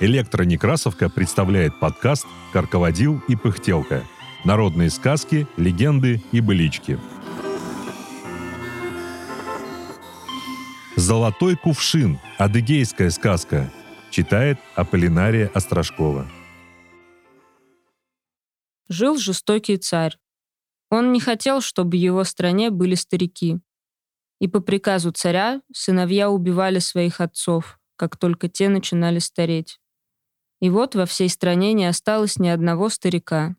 Электронекрасовка представляет подкаст «Карководил и пыхтелка». Народные сказки, легенды и былички. «Золотой кувшин. Адыгейская сказка», читает Аполлинария Острожкова. Жил жестокий царь. Он не хотел, чтобы его стране были старики. И по приказу царя сыновья убивали своих отцов, как только те начинали стареть. И вот во всей стране не осталось ни одного старика.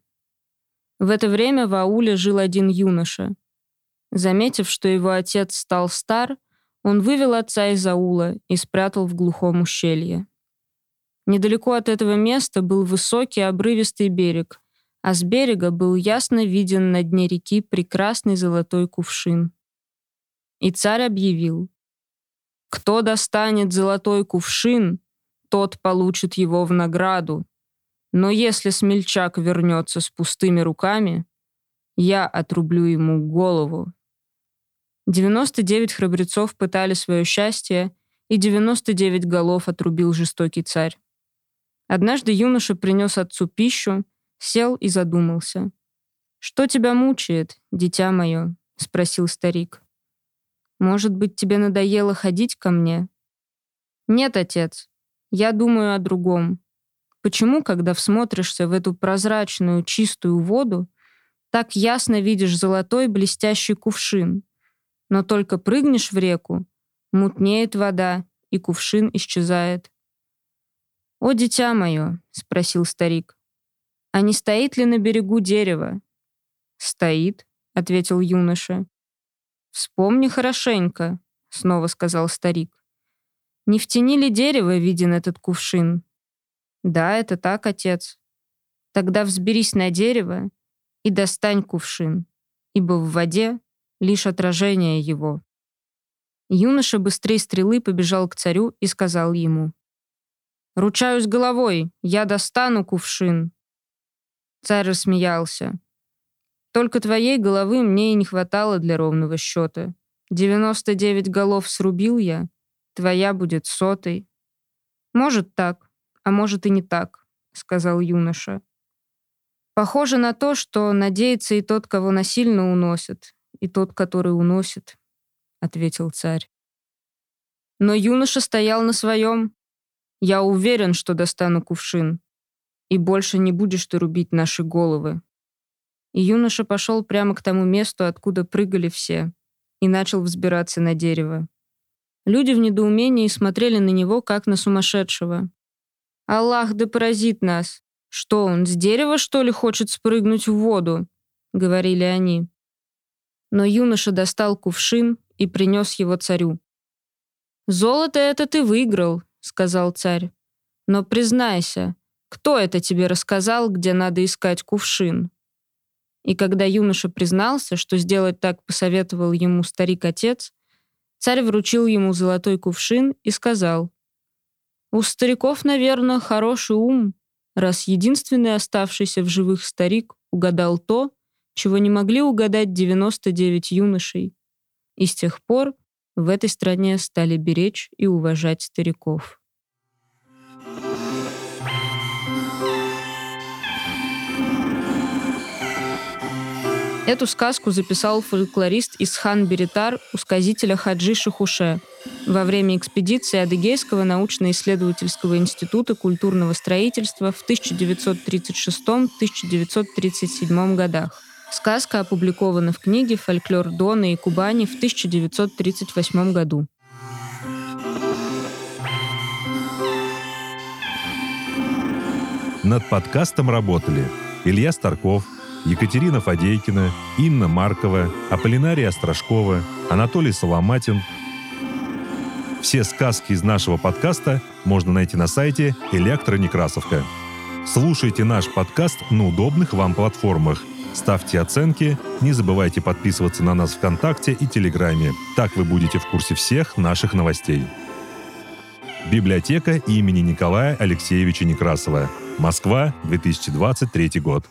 В это время в ауле жил один юноша. Заметив, что его отец стал стар, он вывел отца из аула и спрятал в глухом ущелье. Недалеко от этого места был высокий обрывистый берег, а с берега был ясно виден на дне реки прекрасный золотой кувшин. И царь объявил, «Кто достанет золотой кувшин, тот получит его в награду. Но если смельчак вернется с пустыми руками, я отрублю ему голову». 99 храбрецов пытали свое счастье, и 99 голов отрубил жестокий царь. Однажды юноша принес отцу пищу, сел и задумался. «Что тебя мучает, дитя мое?» — спросил старик. «Может быть, тебе надоело ходить ко мне?» «Нет, отец, я думаю о другом. Почему, когда всмотришься в эту прозрачную, чистую воду, так ясно видишь золотой блестящий кувшин, но только прыгнешь в реку, мутнеет вода, и кувшин исчезает. «О, дитя мое!» — спросил старик. «А не стоит ли на берегу дерево?» «Стоит», — ответил юноша. «Вспомни хорошенько», — снова сказал старик. «Не в тени ли дерева виден этот кувшин?» «Да, это так, отец». «Тогда взберись на дерево и достань кувшин, ибо в воде лишь отражение его». Юноша быстрее стрелы побежал к царю и сказал ему. «Ручаюсь головой, я достану кувшин». Царь рассмеялся. «Только твоей головы мне и не хватало для ровного счета. 99 голов срубил я, твоя будет сотой». «Может так, а может и не так», — сказал юноша. «Похоже на то, что надеется и тот, кого насильно уносят, и тот, который уносит», — ответил царь. Но юноша стоял на своем. «Я уверен, что достану кувшин, и больше не будешь ты рубить наши головы». И юноша пошел прямо к тому месту, откуда прыгали все, и начал взбираться на дерево. Люди в недоумении смотрели на него, как на сумасшедшего. «Аллах да поразит нас! Что он, с дерева, что ли, хочет спрыгнуть в воду?» — говорили они. Но юноша достал кувшин и принес его царю. «Золото это ты выиграл», — сказал царь. «Но признайся, кто это тебе рассказал, где надо искать кувшин?» И когда юноша признался, что сделать так посоветовал ему старик-отец, царь вручил ему золотой кувшин и сказал, «У стариков, наверное, хороший ум, раз единственный оставшийся в живых старик угадал то, чего не могли угадать 99 юношей. И с тех пор в этой стране стали беречь и уважать стариков. Эту сказку записал фольклорист Исхан Беритар у сказителя Хаджи Шахуше во время экспедиции Адыгейского научно-исследовательского института культурного строительства в 1936-1937 годах. Сказка опубликована в книге «Фольклор Дона и Кубани» в 1938 году. Над подкастом работали Илья Старков, Екатерина Фадейкина, Инна Маркова, Аполлинария Острожкова, Анатолий Соломатин. Все сказки из нашего подкаста можно найти на сайте «Электронекрасовка». Слушайте наш подкаст на удобных вам платформах – Ставьте оценки, не забывайте подписываться на нас ВКонтакте и Телеграме. Так вы будете в курсе всех наших новостей. Библиотека имени Николая Алексеевича Некрасова. Москва, 2023 год.